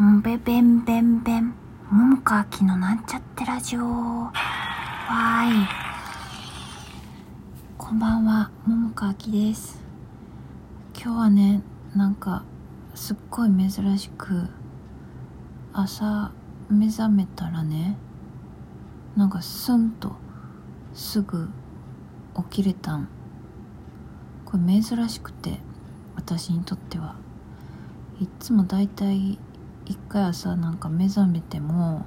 んべべんべんべん。ももかあきのなんちゃってラジオ。わーい。こんばんは、ももかあきです。今日はね、なんか、すっごい珍しく、朝、目覚めたらね、なんかスンと、すぐ、起きれたん。これ珍しくて、私にとっては。いつもだいたい一回朝なんか目覚めても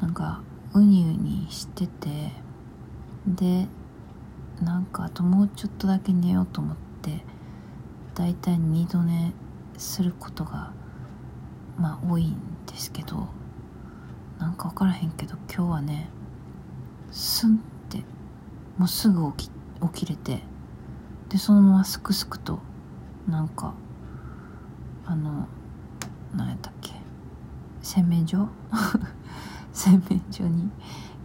なんかウニウニしててでなんかあともうちょっとだけ寝ようと思ってだいたい二度寝することがまあ多いんですけどなんか分からへんけど今日はねスンってもうすぐ起き起きれてでそのまますくすくとなんかあの洗面所？洗面所に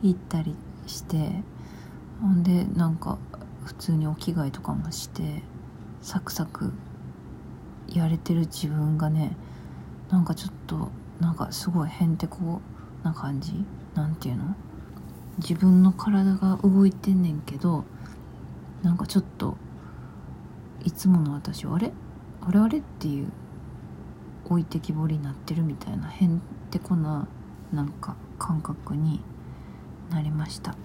行ったりしてほんでなんか普通にお着替えとかもしてサクサクやれてる自分がねなんかちょっとなんかすごいへんてこな感じ？なんていうの？自分の体が動いてんねんけどなんかちょっといつもの私あれ？あれあれ？っていう置いてきぼりになってるみたいなへんてこななんか感覚になりました。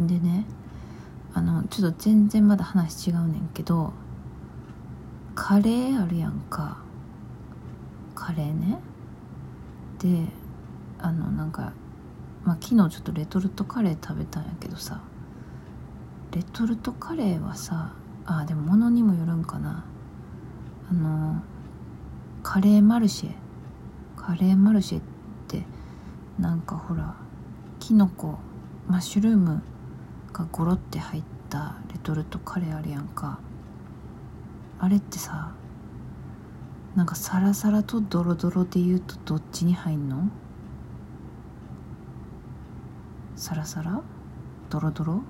でねあのちょっと全然まだ話違うねんけどカレーあるやんか。カレーね。であのなんか、まあ、昨日ちょっとレトルトカレー食べたんやけどさレトルトカレーはさあでも物にもよるんかなあのカレーマルシェ？カレーマルシェってなんかほらキノコマッシュルームがゴロって入ったレトルトカレーあるやんか。あれってさなんかサラサラとドロドロで言うとどっちに入んの？サラサラ？ドロドロ？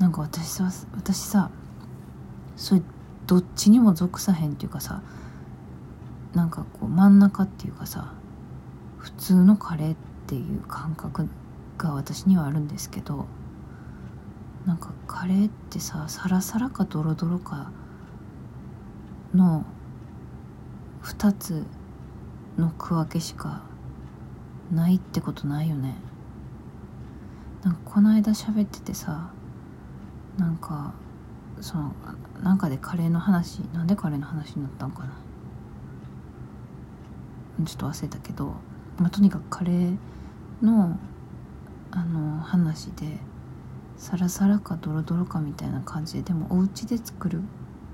なんか私さ私さそれどっちにも属さへんっていうかさなんかこう真ん中っていうかさ普通のカレーっていう感覚が私にはあるんですけどなんかカレーってさサラサラかドロドロかの2つの区分けしかないってことないよね。なんかこの間喋っててさなんかそのなんかでカレーの話なんでカレーの話になったんかな。ちょっと忘れたけど、まあ、とにかくカレーのあの話でサラサラかドロドロかみたいな感じででもお家で作る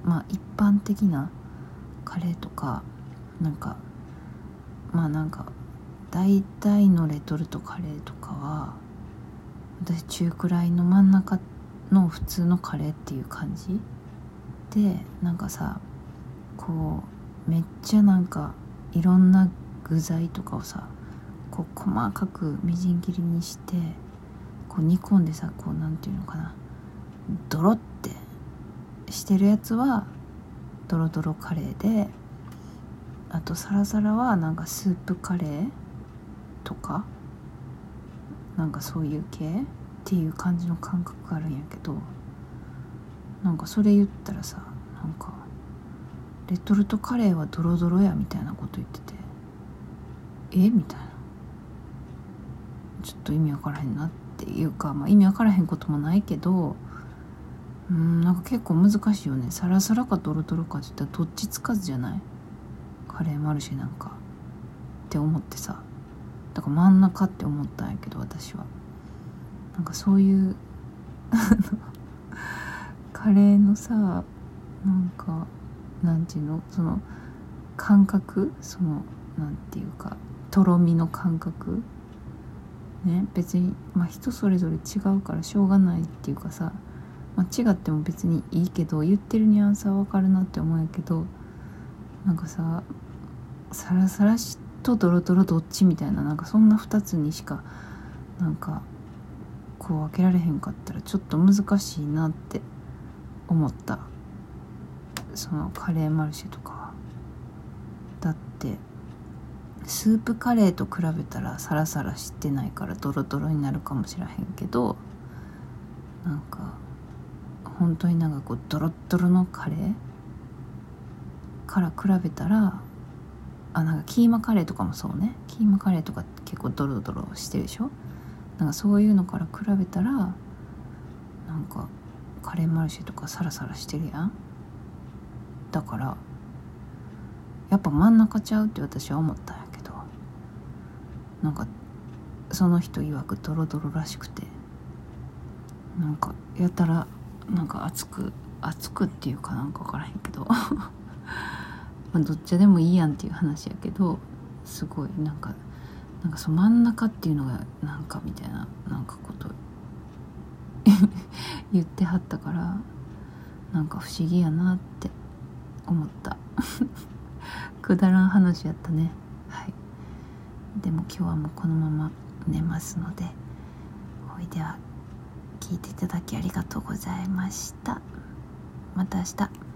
まあ一般的なカレーとかなんかまあなんか大体のレトルトカレーとかは私中くらいの真ん中の普通のカレーっていう感じでなんかさこうめっちゃなんかいろんな具材とかをさこう細かくみじん切りにしてこう煮込んでさこうなんていうのかな。ドロってしてるやつはドロドロカレーであとサラサラはなんかスープカレーとかなんかそういう系っていう感じの感覚があるんやけどなんかそれ言ったらさなんかレトルトカレーはドロドロやみたいなこと言ってて。え？みたいな。ちょっと意味わからへんなっていうか、まあ、意味わからへんこともないけどうんなんか結構難しいよね。サラサラかドロドロかって言ったらどっちつかずじゃない？カレーマルシェなんかって思ってさ。だから真ん中って思ったんやけど私は。なんかそういう カレーのさなんかなんていうの？その感覚？そのなんていうかとろみの感覚？ね？別にまあ人それぞれ違うからしょうがないっていうかさ、まあ、違っても別にいいけど言ってるニュアンスはわかるなって思うやけどなんかさサラサラしとドロドロどっちみたいななんかそんな2つにしかなんかこう分けられへんかったらちょっと難しいなって思った。そのカレーマルシェとかだってスープカレーと比べたらサラサラしてないからドロドロになるかもしらへんけどなんか本当になんかこうドロッドロのカレーから比べたらあなんかキーマカレーとかもそうね。キーマカレーとか結構ドロドロしてるでしょ？なんかそういうのから比べたらなんかカレーマルシェとかサラサラしてるやん。だからやっぱ真ん中ちゃうって私は思ったんやけどなんかその人曰くドロドロらしくてなんかやたらなんか熱く熱くっていうかなんか分からへんけど まあどっちでもいいやんっていう話やけどすごいなんかなんかその真ん中っていうのがなんかみたいななんかこと 言ってはったからなんか不思議やなって思った。くだらん話やったね。はい。でも今日はもうこのまま寝ますのでほいでは聞いていただきありがとうございました。また明日。